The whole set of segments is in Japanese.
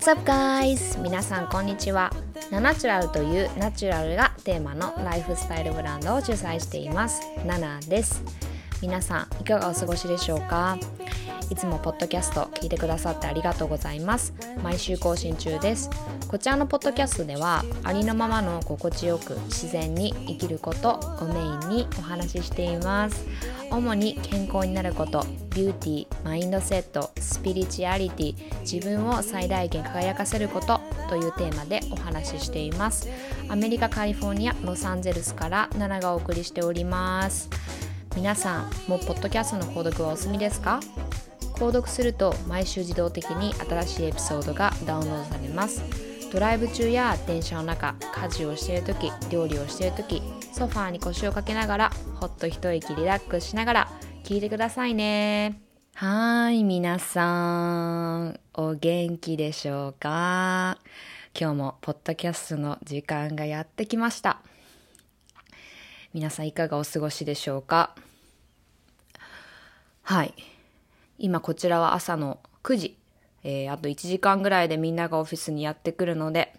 What's up guys? 皆さんこんにちは。ナナチュラルというナチュラルがテーマのライフスタイルブランドを主催しています。ナナです。皆さんいかがお過ごしでしょうか？いつもポッドキャスト聞いてくださってありがとうございます。毎週更新中です。こちらのポッドキャストではありのままの心地よく自然に生きることをメインにお話ししています。主に健康になることビューティーマインドセットスピリチュアリティ自分を最大限輝かせることというテーマでお話ししていますアメリカカリフォルニアロサンゼルスから奈々がお送りしております皆さんもうポッドキャストの購読はお済みですか？購読すると毎週自動的に新しいエピソードがダウンロードされます。ドライブ中や電車の中家事をしている時料理をしている時ソファーに腰をかけながらほっと一息リラックスしながら聞いてくださいね。はい皆さんお元気でしょうか？今日もポッドキャストの時間がやってきました。皆さんいかがお過ごしでしょうか？はい。今こちらは朝の9時、えー、あと1時間ぐらいでみんながオフィスにやってくるので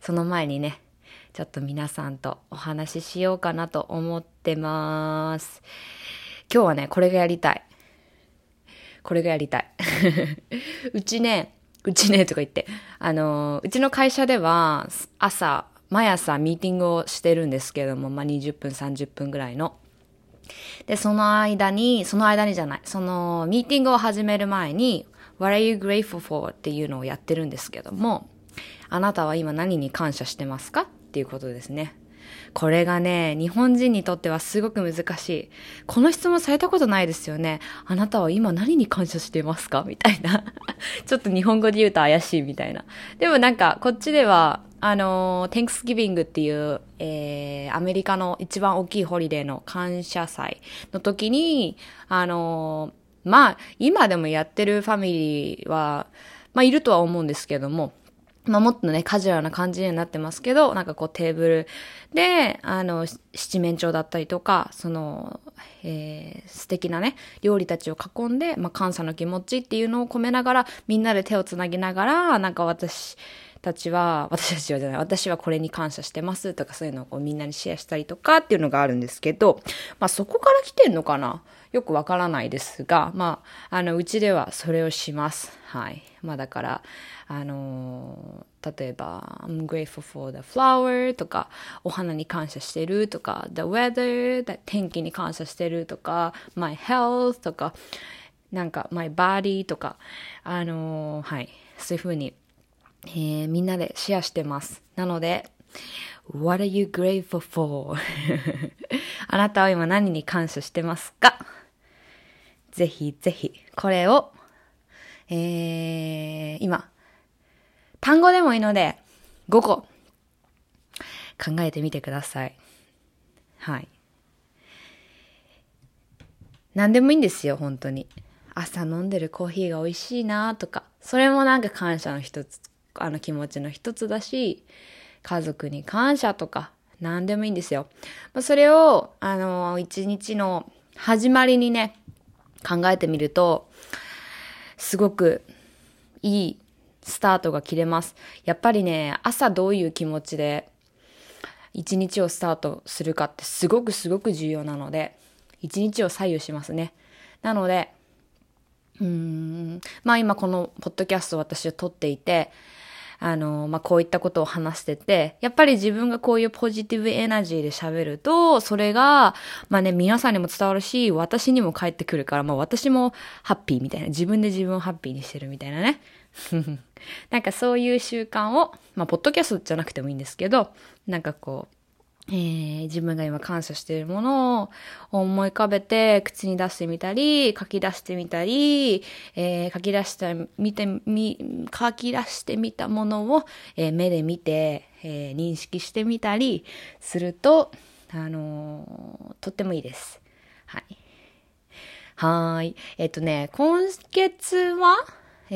その前にねちょっと皆さんとお話ししようかなと思ってます。今日はね、これがやりたい。これがやりたい。うちね、うちねとか言って、あの、うちの会社では朝、毎朝ミーティングをしてるんですけれども、まあ、20分、30分ぐらいの。で、その間に、その間にじゃない、そのミーティングを始める前に、What are you grateful for? っていうのをやってるんですけども、あなたは今何に感謝してますか？っていうことですね。これがね、日本人にとってはすごく難しい。この質問されたことないですよね。あなたは今何に感謝していますか？みたいな。ちょっと日本語で言うと怪しいみたいな。でもなんか、こっちでは、あの、Thanksgiving っていう、えー、アメリカの一番大きいホリデーの感謝祭の時に、あの、まあ、今でもやってるファミリーは、まあ、いるとは思うんですけども、まあ、もっとね、カジュアルな感じになってますけど、なんかこうテーブルで、あの、七面鳥だったりとか、その、えー、素敵なね、料理たちを囲んで、まあ、感謝の気持ちっていうのを込めながら、みんなで手をつなぎながら、なんか私たちは、私たちはじゃない、私はこれに感謝してますとか、そういうのをこうみんなにシェアしたりとかっていうのがあるんですけど、まあ、そこから来てんのかなよくわからないですが、まあ、あの、うちではそれをします。はい。まあ、だから、あの例えば、I'm grateful for the flower とか、お花に感謝してるとか、the weather, 天気に感謝してるとか、my health とか、なんか、my body とか、あのはい、そういうふうに、えー、みんなでシェアしてます。なので、What are you grateful for? あなたは今何に感謝してますか？ぜひぜひ、これを、えー、今、単語でもいいので、5個、考えてみてください。はい。何でもいいんですよ、本当に。朝飲んでるコーヒーが美味しいなとか、それもなんか感謝の一つ、あの気持ちの一つだし、家族に感謝とか、何でもいいんですよ。それを、あの、一日の始まりにね、考えてみると、すごくいいスタートが切れます。やっぱりね、朝どういう気持ちで一日をスタートするかってすごくすごく重要なので、一日を左右しますね。なので、うーん、まあ今このポッドキャストを私は撮っていて、あの、まあ、こういったことを話してて、やっぱり自分がこういうポジティブエナジーで喋ると、それが、まあね、皆さんにも伝わるし、私にも返ってくるから、まあ私もハッピーみたいな、自分で自分をハッピーにしてるみたいなね。なんかそういう習慣を、まあ、ポッドキャストじゃなくてもいいんですけど、なんかこう、えー、自分が今感謝しているものを思い浮かべて口に出してみたり、書き出してみたり、えー、書き出してみてみ、書き出してみたものを、えー、目で見て、えー、認識してみたりすると、あのとってもいいです。はい。はい。えっとね、今月は、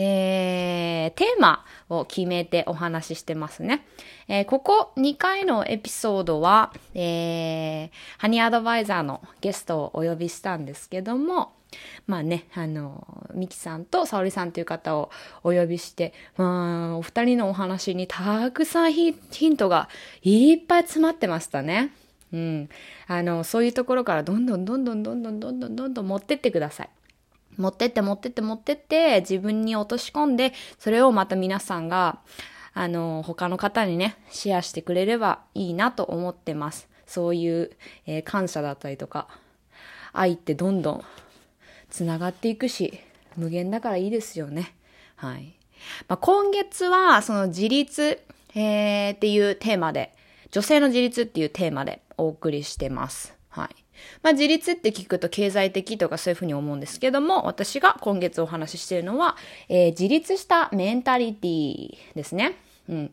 えー、テーマを決めてお話ししてますね。えー、ここ2回のエピソードは、えー、ハニーアドバイザーのゲストをお呼びしたんですけども、まあね、あの、ミキさんと沙織さんという方をお呼びして、まあ、お二人のお話にたくさんヒントがいっぱい詰まってましたね。うん。あの、そういうところからどんどんどんどんどんどんどんどんどん持ってってください。持ってって持ってって持ってって自分に落とし込んで、それをまた皆さんが、あの、他の方にね、シェアしてくれればいいなと思ってます。そういう、えー、感謝だったりとか、愛ってどんどんつながっていくし、無限だからいいですよね。はい。まあ、今月は、その自立、えー、っていうテーマで、女性の自立っていうテーマでお送りしてます。はい。まあ、自立って聞くと経済的とかそういうふうに思うんですけども、私が今月お話ししているのは、えー、自立したメンタリティですね。うん。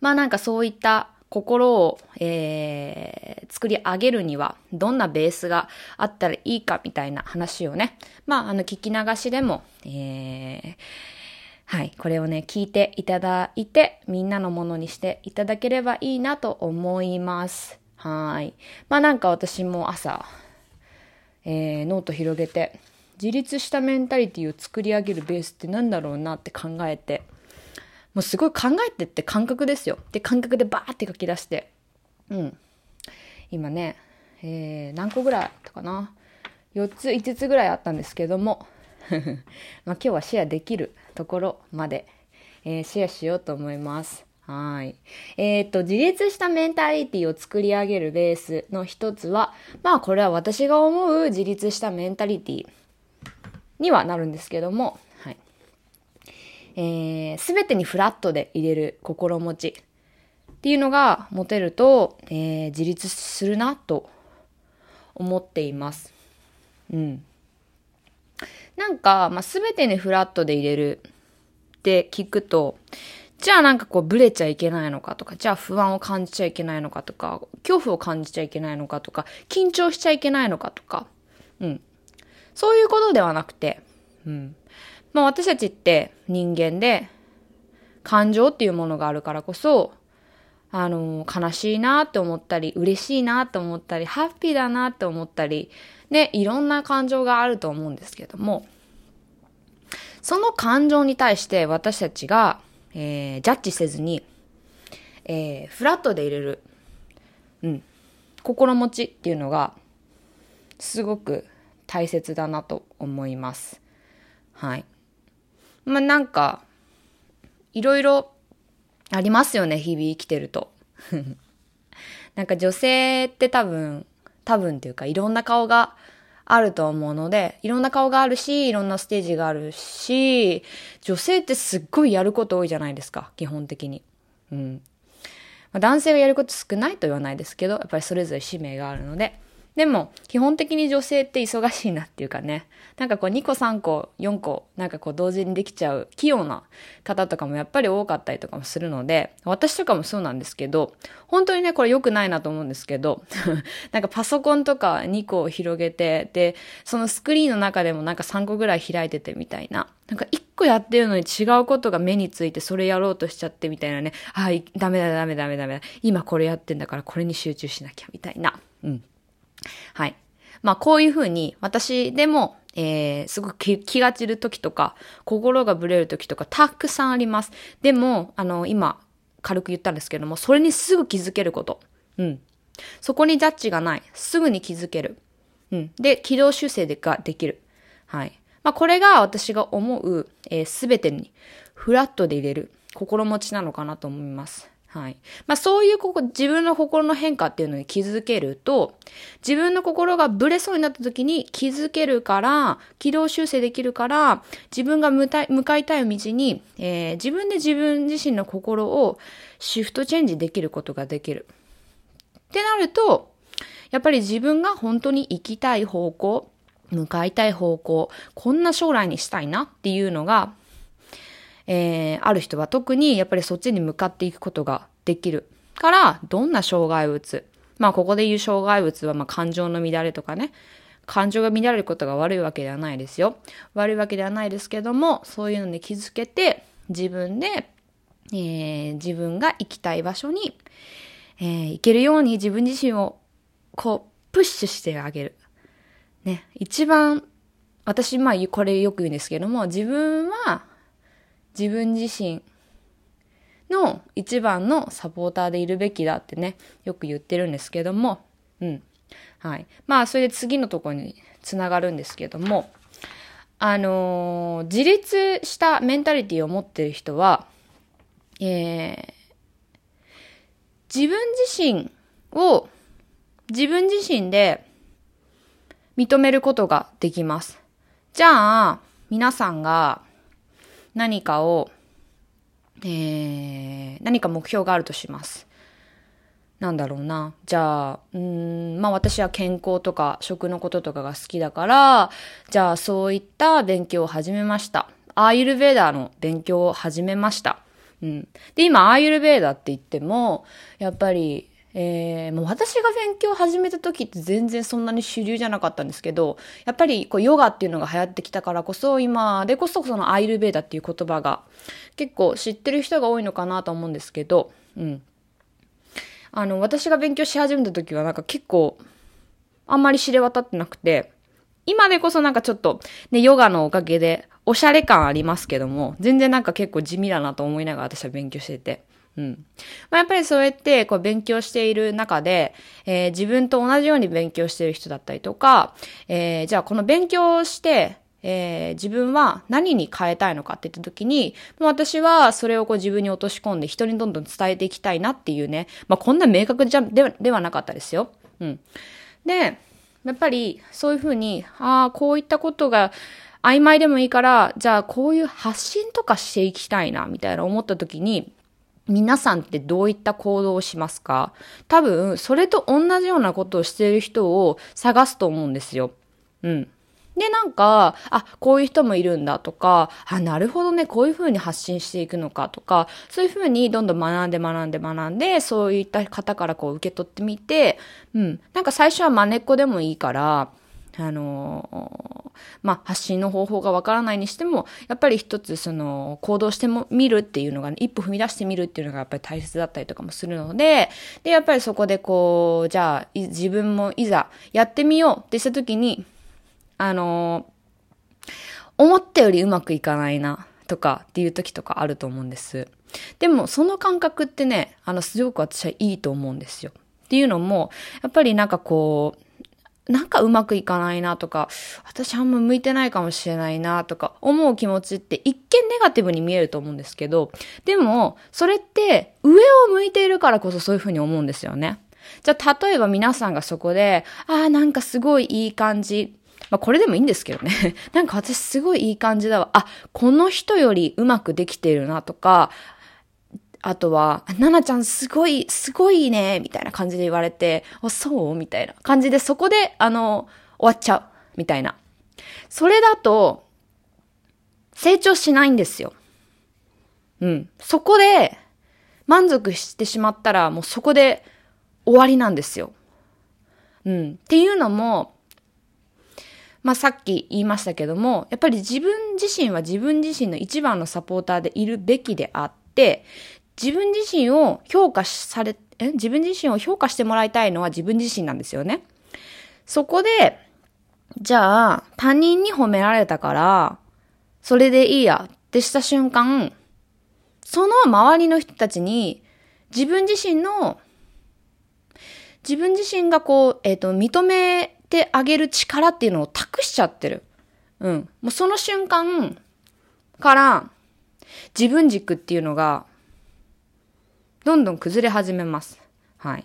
まあなんかそういった心を、えー、作り上げるにはどんなベースがあったらいいかみたいな話をね、まああの聞き流しでも、えー、はい、これをね、聞いていただいて、みんなのものにしていただければいいなと思います。はい。まあなんか私も朝、えー、ノート広げて、自立したメンタリティを作り上げるベースって何だろうなって考えて、もうすごい考えてって感覚ですよ。で、感覚でバーって書き出して、うん。今ね、えー、何個ぐらいあったかな？4つ、5つぐらいあったんですけども、まあ今日はシェアできるところまで、えー、シェアしようと思います。はい。えっ、と、自立したメンタリティを作り上げるベースの一つは、まあこれは私が思う自立したメンタリティにはなるんですけども、はい。えー、すべてにフラットで入れる心持ちっていうのが持てると、えー、自立するなと思っています。うん。なんか、まあ、すべてにフラットで入れるって聞くと、じゃあなんかこうブレちゃいけないのかとか、じゃあ不安を感じちゃいけないのかとか、恐怖を感じちゃいけないのかとか、緊張しちゃいけないのかとか、うん。そういうことではなくて、うん。まあ私たちって人間で、感情っていうものがあるからこそ、あの、悲しいなって思ったり、嬉しいなって思ったり、ハッピーだなって思ったり、ね、いろんな感情があると思うんですけども、その感情に対して私たちがえー、ジャッジせずに、えー、フラットで入れる、うん、心持ちっていうのが、すごく大切だなと思います。はい。まあ、なんか、いろいろありますよね、日々生きてると。なんか女性って多分、多分っていうかいろんな顔があると思うので、いろんな顔があるし、いろんなステージがあるし、女性ってすっごいやること多いじゃないですか、基本的に。うん。まあ、男性がやること少ないと言わないですけど、やっぱりそれぞれ使命があるので、でも、基本的に女性って忙しいなっていうかね、なんかこう2個3個4個、なんかこう同時にできちゃう器用な方とかもやっぱり多かったりとかもするので、私とかもそうなんですけど、本当にね、これ良くないなと思うんですけど、なんかパソコンとか2個を広げて、で、そのスクリーンの中でもなんか3個ぐらい開いててみたいな、なんか1個やってるのに違うことが目についてそれやろうとしちゃってみたいなね、はい、ダメだダメだダメだダメだ、今これやってんだからこれに集中しなきゃみたいな。うん。はい。まあこういうふうに私でも、えー、すごく気が散る時とか、心がぶれる時とかたくさんあります。でも、あの、今軽く言ったんですけども、それにすぐ気づけること。うん。そこにジャッジがない。すぐに気づける。うん。で、軌道修正ができる。はい。まあこれが私が思う、えー、全てにフラットで入れる心持ちなのかなと思います。はい。まあそういうここ、自分の心の変化っていうのに気づけると、自分の心がブレそうになった時に気づけるから、軌道修正できるから、自分が向かいたい道に、えー、自分で自分自身の心をシフトチェンジできることができる。ってなると、やっぱり自分が本当に行きたい方向、向かいたい方向、こんな将来にしたいなっていうのがえー、ある人は特にやっぱりそっちに向かっていくことができるから、どんな障害物、まあここで言う障害物はまあ感情の乱れとかね、感情が乱れることが悪いわけではないですよ。悪いわけではないですけども、そういうのに気づけて、自分で、えー、自分が行きたい場所に、えー、行けるように自分自身を、こう、プッシュしてあげる。ね、一番、私、まあ、これよく言うんですけども、自分は、自分自身の一番のサポーターでいるべきだってね、よく言ってるんですけども、うん。はい。まあ、それで次のとこにつながるんですけども、あのー、自立したメンタリティを持ってる人は、えー、自分自身を自分自身で認めることができます。じゃあ、皆さんが何かを、えー、何か目標があるとします。なんだろうな。じゃあ、うん、まあ私は健康とか食のこととかが好きだから、じゃあそういった勉強を始めました。アーユルベーダーの勉強を始めました。うん。で、今、アーユルベーダーって言っても、やっぱり、えー、もう私が勉強始めた時って全然そんなに主流じゃなかったんですけど、やっぱりこうヨガっていうのが流行ってきたからこそ、今でこそそのアイルベーダっていう言葉が結構知ってる人が多いのかなと思うんですけど、うん。あの、私が勉強し始めた時はなんか結構、あんまり知れ渡ってなくて、今でこそなんかちょっと、ね、ヨガのおかげで、おしゃれ感ありますけども、全然なんか結構地味だなと思いながら私は勉強してて。うん。まあ、やっぱりそうやってこう勉強している中で、えー、自分と同じように勉強している人だったりとか、えー、じゃあこの勉強をして、えー、自分は何に変えたいのかって言った時に、もう私はそれをこう自分に落とし込んで人にどんどん伝えていきたいなっていうね、まあこんな明確じゃではではなかったですよ。うん。で、やっぱりそういうふうに、ああ、こういったことが曖昧でもいいから、じゃあこういう発信とかしていきたいな、みたいな思った時に、皆さんってどういった行動をしますか？多分、それと同じようなことをしている人を探すと思うんですよ。うん。で、なんか、あ、こういう人もいるんだとか、あ、なるほどね、こういう風に発信していくのかとか、そういう風にどんどん学んで学んで学んで、そういった方からこう受け取ってみて、うん。なんか最初は真似っこでもいいから、あのまあ、発信の方法がわからないにしても、やっぱり一つその行動してもみるっていうのが、ね、一歩踏み出してみるっていうのがやっぱり大切だったりとかもするので、で、やっぱりそこでこう、じゃあ、自分もいざやってみようってした時に、あの思ったよりうまくいかないなとかっていう時とかあると思うんです。でもその感覚ってね、あの、すごく私はいいと思うんですよ。っていうのも、やっぱりなんかこう、なんかうまくいかないなとか、私あんま向いてないかもしれないなとか思う気持ちって一見ネガティブに見えると思うんですけど、でもそれって上を向いているからこそそういうふうに思うんですよね。じゃあ例えば皆さんがそこで、ああなんかすごいいい感じ。まあこれでもいいんですけどね。なんか私すごいいい感じだわ。あ、この人よりうまくできているなとか、あとは、ななちゃんすごい、すごいね、みたいな感じで言われて、あ、そう？みたいな感じで、そこで、あの、終わっちゃう。みたいな。それだと、成長しないんですよ。うん。そこで、満足してしまったら、もうそこで終わりなんですよ。うん。っていうのも、まあ、さっき言いましたけども、やっぱり自分自身は自分自身の一番のサポーターでいるべきであって、自分自身を評価され、え自分自身を評価してもらいたいのは自分自身なんですよね。そこで、じゃあ、他人に褒められたから、それでいいやってした瞬間、その周りの人たちに、自分自身の、自分自身がこう、えっ、ー、と、認めてあげる力っていうのを託しちゃってる。うん。もうその瞬間から、自分軸っていうのがどんどん崩れ始めます。はい。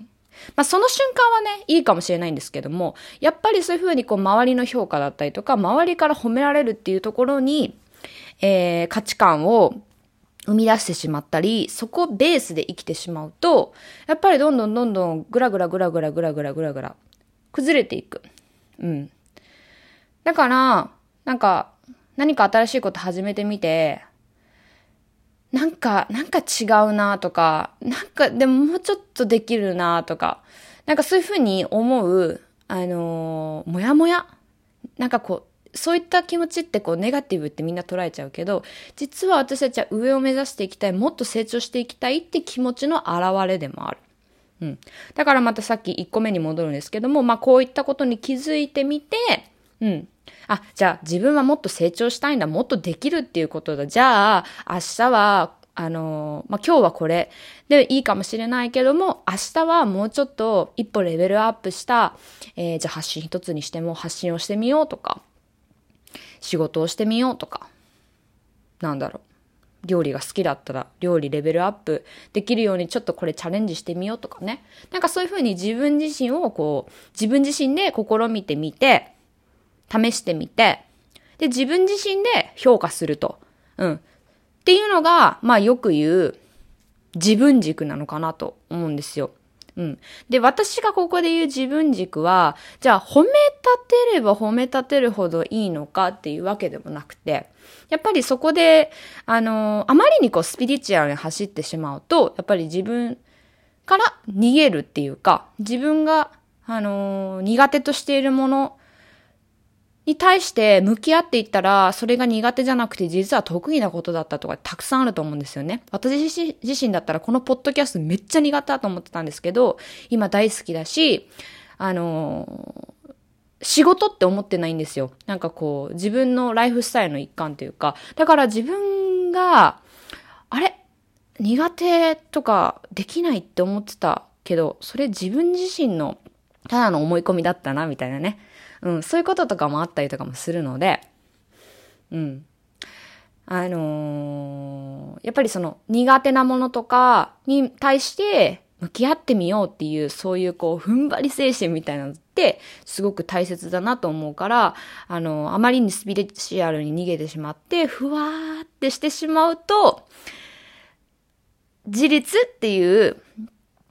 まあ、その瞬間はね、いいかもしれないんですけども、やっぱりそういうふうにこう、周りの評価だったりとか、周りから褒められるっていうところに、えー、価値観を生み出してしまったり、そこベースで生きてしまうと、やっぱりどんどんどんどんぐらぐらぐらぐらぐらぐらぐらぐら崩れていく。うん。だから、なんか、何か新しいこと始めてみて、なんか、なんか違うなとか、なんかでももうちょっとできるなとか、なんかそういうふうに思う、あのー、もやもやなんかこう、そういった気持ちってこうネガティブってみんな捉えちゃうけど、実は私たちは上を目指していきたい、もっと成長していきたいって気持ちの表れでもある。うん。だからまたさっき1個目に戻るんですけども、まあこういったことに気づいてみて、うん。あ、じゃあ自分はもっと成長したいんだ、もっとできるっていうことだ。じゃあ明日はあの、まあ、今日はこれでいいかもしれないけども、明日はもうちょっと一歩レベルアップした、えー、じゃあ発信一つにしても発信をしてみようとか、仕事をしてみようとか、なんだろう。料理が好きだったら料理レベルアップできるようにちょっとこれチャレンジしてみようとかね。なんかそういうふうに自分自身をこう、自分自身で試みてみて、試してみて、で、自分自身で評価すると。うん。っていうのが、まあよく言う自分軸なのかなと思うんですよ。うん。で、私がここで言う自分軸は、じゃあ褒め立てれば褒め立てるほどいいのかっていうわけでもなくて、やっぱりそこで、あの、あまりにこうスピリチュアルに走ってしまうと、やっぱり自分から逃げるっていうか、自分が、あの、苦手としているものに対して向き合っていったら、それが苦手じゃなくて実は得意なことだったとかたくさんあると思うんですよね。私自身だったらこのポッドキャストめっちゃ苦手だと思ってたんですけど、今大好きだし、あのー、仕事って思ってないんですよ。なんかこう、自分のライフスタイルの一環というか、だから自分が、あれ？苦手とかできないって思ってたけど、それ自分自身のただの思い込みだったな、みたいなね。うん、そういうこととかもあったりとかもするので、うん。あのー、やっぱりその苦手なものとかに対して向き合ってみようっていう、そういうこう、踏ん張り精神みたいなのってすごく大切だなと思うから、あの、あまりにスピリチュアルに逃げてしまって、ふわーってしてしまうと、自立っていう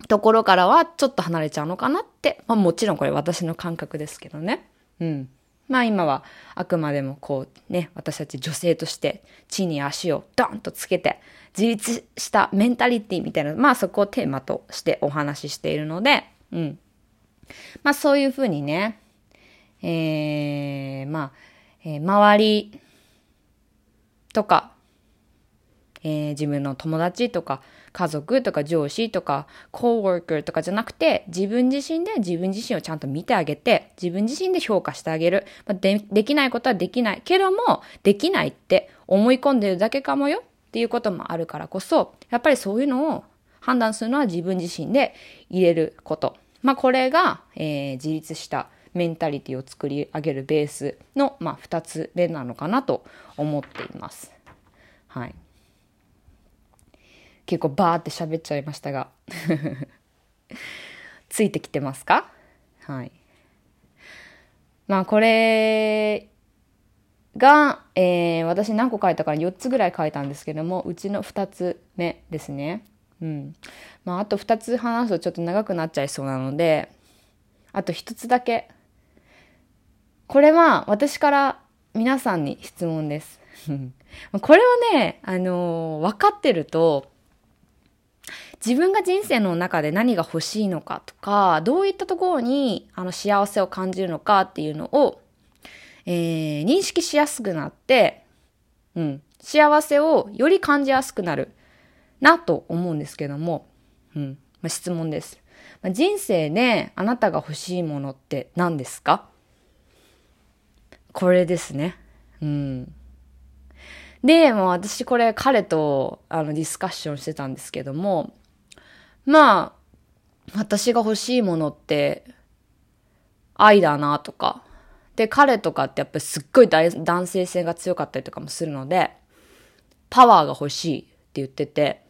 ところからはちょっと離れちゃうのかなって、まあもちろんこれ私の感覚ですけどね。うん。まあ今はあくまでもこうね、私たち女性として地に足をドンとつけて自立したメンタリティみたいな、まあそこをテーマとしてお話ししているので、うん。まあそういうふうにね、えー、まあ、えー、周りとか、えー、自分の友達とか家族とか上司とかコーワーカーとかじゃなくて自分自身で自分自身をちゃんと見てあげて自分自身で評価してあげる、まあ、でできないことはできないけどもできないって思い込んでるだけかもよっていうこともあるからこそやっぱりそういうのを判断するのは自分自身で入れること。まあこれが、えー、自立したメンタリティを作り上げるベースの、まあ、2つ目なのかなと思っています。はい。結構バーって喋っちゃいましたが。ついてきてますか？はい。まあこれが、えー、私何個書いたか4つぐらい書いたんですけどもうちの2つ目ですね。うん。まああと2つ話すとちょっと長くなっちゃいそうなのであと1つだけ。これは私から皆さんに質問です。これをね、あのー、分かってると、自分が人生の中で何が欲しいのかとか、どういったところにあの幸せを感じるのかっていうのを、えー、認識しやすくなって、うん、幸せをより感じやすくなるなと思うんですけども、うん、まあ、質問です。まあ、人生であなたが欲しいものって何ですか？これですね。うん。で、もう私これ彼とあのディスカッションしてたんですけども、まあ、私が欲しいものって、愛だなとか。で、彼とかってやっぱりすっごい男性性が強かったりとかもするので、パワーが欲しいって言ってて、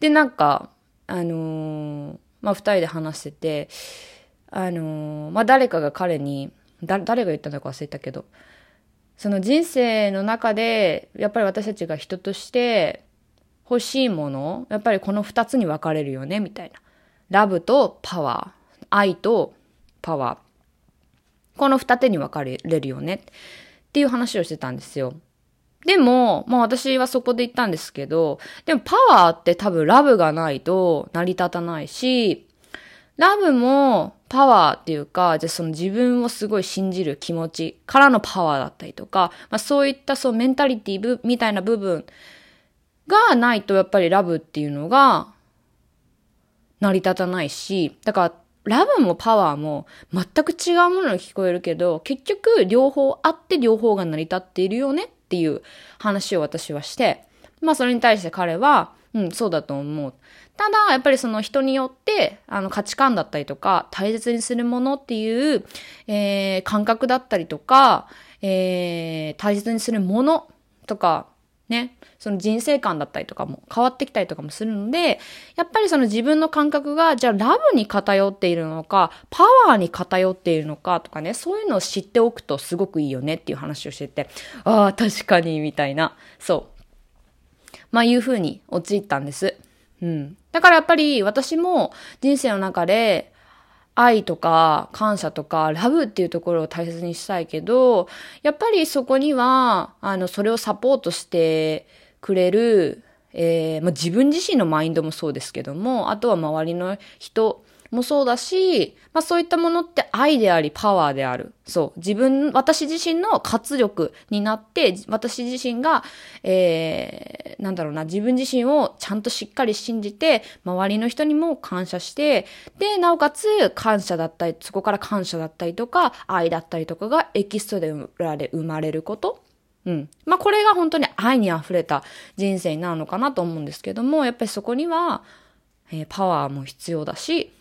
で、なんか、あのー、まあ、二人で話してて、あのー、まあ、誰かが彼に、誰が言ったのか忘れたけど、その人生の中で、やっぱり私たちが人として欲しいもの、やっぱりこの二つに分かれるよね、みたいな。ラブとパワー。愛とパワー。この二手に分かれるよね。っていう話をしてたんですよ。でも、まあ私はそこで言ったんですけど、でもパワーって多分ラブがないと成り立たないし、ラブもパワーっていうか、じゃその自分をすごい信じる気持ちからのパワーだったりとか、まあ、そういったそうメンタリティみたいな部分がないとやっぱりラブっていうのが成り立たないし、だからラブもパワーも全く違うものに聞こえるけど、結局両方あって両方が成り立っているよねっていう話を私はして、まあそれに対して彼は、うん、そうだと思う。ただ、やっぱりその人によって、あの価値観だったりとか、大切にするものっていう、えー、感覚だったりとか、えー、大切にするものとか、ね、その人生観だったりとかも変わってきたりとかもするので、やっぱりその自分の感覚が、じゃあラブに偏っているのか、パワーに偏っているのかとかね、そういうのを知っておくとすごくいいよねっていう話をしてて、ああ、確かに、みたいな、そう。まあいうふうに陥ったんです。うん。だからやっぱり私も人生の中で愛とか感謝とかラブっていうところを大切にしたいけど、やっぱりそこには、あの、それをサポートしてくれる、えー、まあ、自分自身のマインドもそうですけども、あとは周りの人もそうだし、まあそういったものって愛でありパワーである。そう。自分、私自身の活力になって、私自身が、えー、なんだろうな、自分自身をちゃんとしっかり信じて、周りの人にも感謝して、で、なおかつ感謝だったり、そこから感謝だったりとか、愛だったりとかがエキストで生まれること。うん。まあ、これが本当に愛に溢れた人生になるのかなと思うんですけども、やっぱりそこには、えー、パワーも必要だし、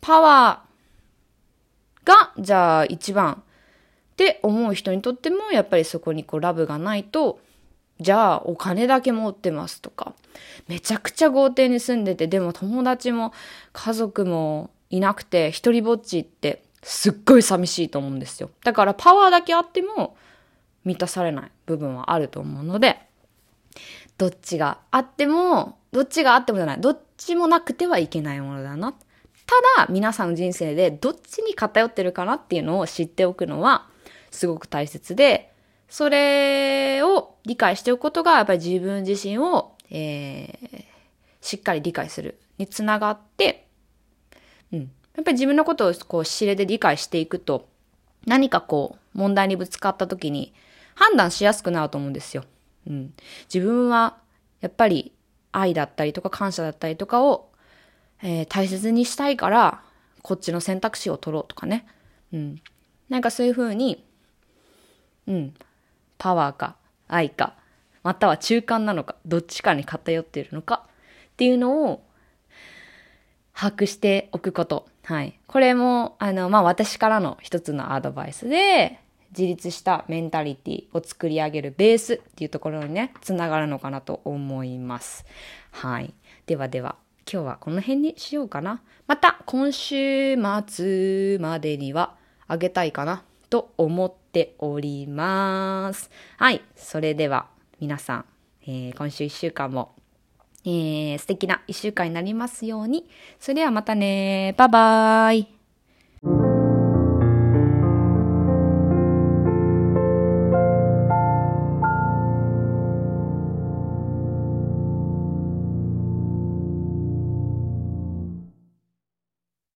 パワーが、じゃあ一番って思う人にとっても、やっぱりそこにこうラブがないと、じゃあお金だけ持ってますとか、めちゃくちゃ豪邸に住んでて、でも友達も家族もいなくて、一人ぼっちってすっごい寂しいと思うんですよ。だからパワーだけあっても満たされない部分はあると思うので、どっちがあっても、どっちがあってもじゃない、どっちもなくてはいけないものだな。ただ、皆さんの人生でどっちに偏ってるかなっていうのを知っておくのはすごく大切で、それを理解しておくことが、やっぱり自分自身を、えー、しっかり理解するにつながって、うん。やっぱり自分のことをこう、知れで理解していくと、何かこう、問題にぶつかった時に判断しやすくなると思うんですよ。うん。自分は、やっぱり愛だったりとか感謝だったりとかをえー、大切にしたいから、こっちの選択肢を取ろうとかね。うん。なんかそういうふうに、うん。パワーか、愛か、または中間なのか、どっちかに偏っているのかっていうのを把握しておくこと。はい。これも、あの、まあ、私からの一つのアドバイスで、自立したメンタリティを作り上げるベースっていうところにね、つながるのかなと思います。はい。ではでは。今日はこの辺にしようかな。また今週末までにはあげたいかなと思っております。はい。それでは皆さん、えー、今週1週間も、えー、素敵な1週間になりますように。それではまたね。バイバーイ。